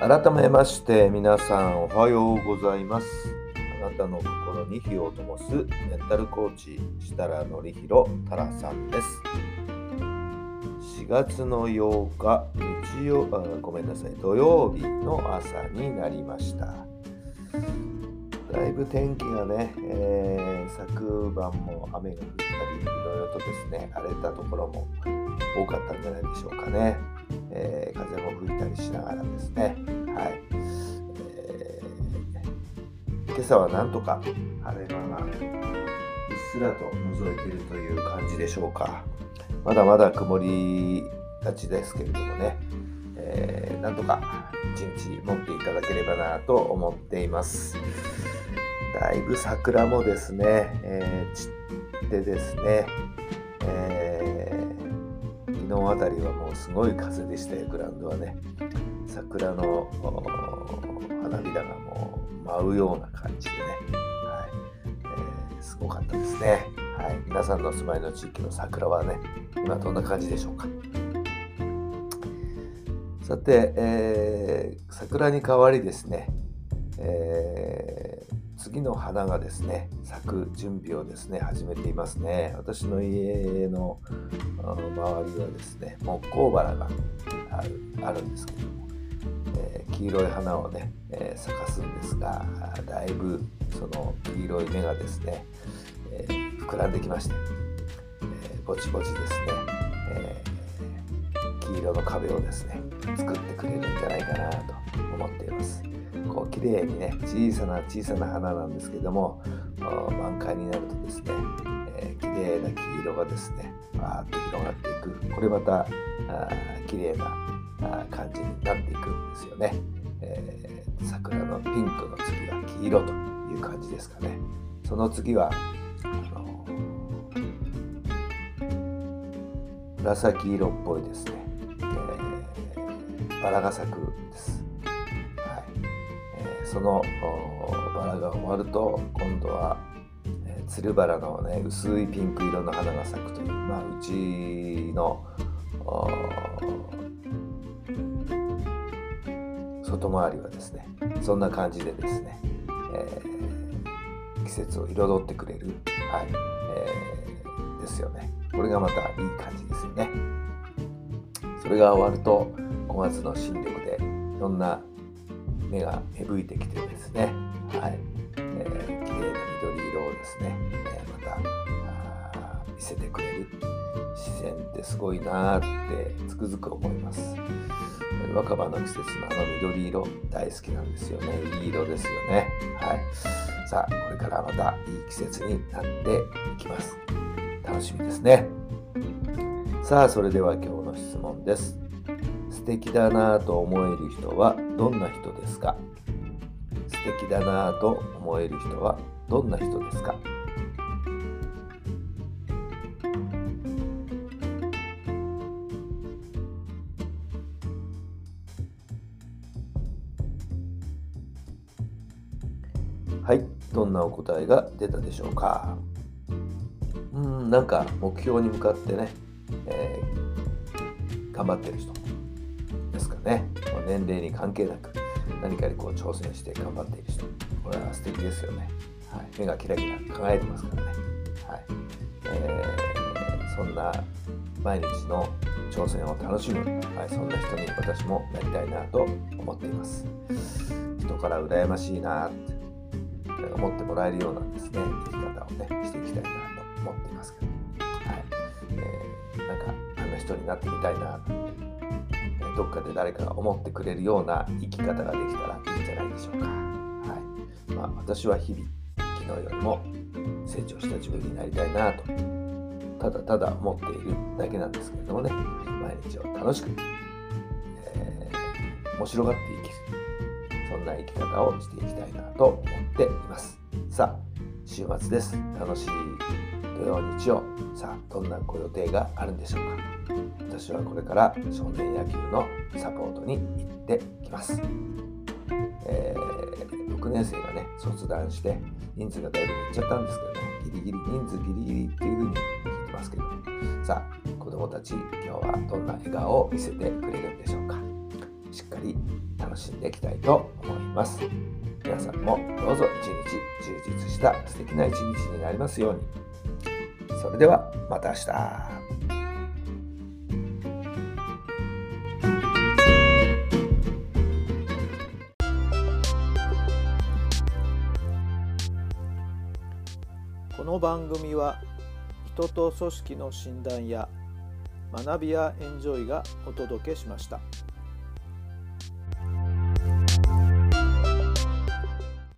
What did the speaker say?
改めまして皆さんおはようございます。あなたの心に火を灯すメンタルコーチ設楽範弘太良さんです。4月の8日日曜あごめんなさい土曜日の朝になりました。だいぶ天気がね、えー、昨晩も雨が降ったりいろいろとですね荒れたところも多かったんじゃないでしょうかね、えー、風も吹いたりしながらですね。今朝はなんとか晴れ間がうっすらと覗いているという感じでしょうか。まだまだ曇りがちですけれどもね、えー、なんとか一日持っていただければなと思っています。だいぶ桜もですね、えー、散ってですね、えー、昨日あたりはもうすごい風でしたよ、グラウンドはね。桜の花びらがもう舞うような感じでね、はい。えー、すごかったですね、はい。皆さんの住まいの地域の桜はね、今どんな感じでしょうか。さて、えー、桜に代わりですね、えー、次の花がですね咲く準備をですね始めていますね。私の家の周りはですね木工バラがあるあるんですけども。えー、黄色い花をね、えー、咲かすんですがだいぶその黄色い芽がですね、えー、膨らんできまして、えぼちぼちですね、え黄色の壁をですね作ってくれるんじゃないかなと思っています。こう綺麗にね小さな小さな花なんですけども満開になるとですね、えー、綺麗な黄色がですねわーっと広がっていく。これまたあ綺麗な感じになっていくんですよね。えー、桜のピンクの次は黄色という感じですかね。その次はあの紫色っぽいですね、えー、バラが咲くです。はいえー、そのバラが終わると今度は、え、つるバラの、ね、薄いピンク色の花が咲くという、まあ、うちの外回りはですねそんな感じでですね、えー、季節を彩ってくれる、はいえー、ですよねこれがまたいい感じですよねそれが終わると5月の新緑でいろんな芽が芽吹いてきてですね、はいえー、綺麗な緑色をですね、えー、また見せてくれる自然ってすごいなってつくづく思います。若葉の季節のあの緑色大好きなんですよね。いい色ですよね。はい。さあ、これからまたいい季節になっていきます。楽しみですね。さあ、それでは今日の質問です。素敵だなぁと思える人はどんな人ですか？素敵だなぁと思える人はどんな人ですか？はい。どんなお答えが出たでしょうか？うんなんか目標に向かってね、えー、頑張ってる人ですかね。年齢に関係なく何かにこう挑戦して頑張っている人。これは素敵ですよね、はい、目がキラキラ輝いてますからね、はい。えー、そんな毎日の挑戦を楽しむ、はい、そんな人に私もなりたいなと思っています。人から羨ましいなって。思ってもらえるようなですね。生き方をねしていきたいなと思っていますけど、はい。えー、なんかあんな人になってみたいな、どっかで誰かが思ってくれるような生き方ができたらいいんじゃないでしょうか。はい。まあ、私は日々昨日よりも成長した自分になりたいなとただただ思っているだけなんですけれどもね。毎日を楽しく、えー、面白がって生きる。そんな生き方をしていきたいなと思っています。さあ週末です。楽しい土曜日曜。さあどんなご予定があるんでしょうか。私はこれから少年野球のサポートに行ってきます、えー、6年生がね卒団して人数がだいぶ減っちゃったんですけどね。ギリギリ人数ギリギリっていうふうに聞いてますけど。さあ子どもたち今日はどんな笑顔を見せてくれるんでしょうか。しっかり楽しんでいきたいと思います。皆さんもどうぞ一日充実した素敵な一日になりますように。それではまた明日。この番組は人と組織の診断や学びやエンジョイがお届けしました。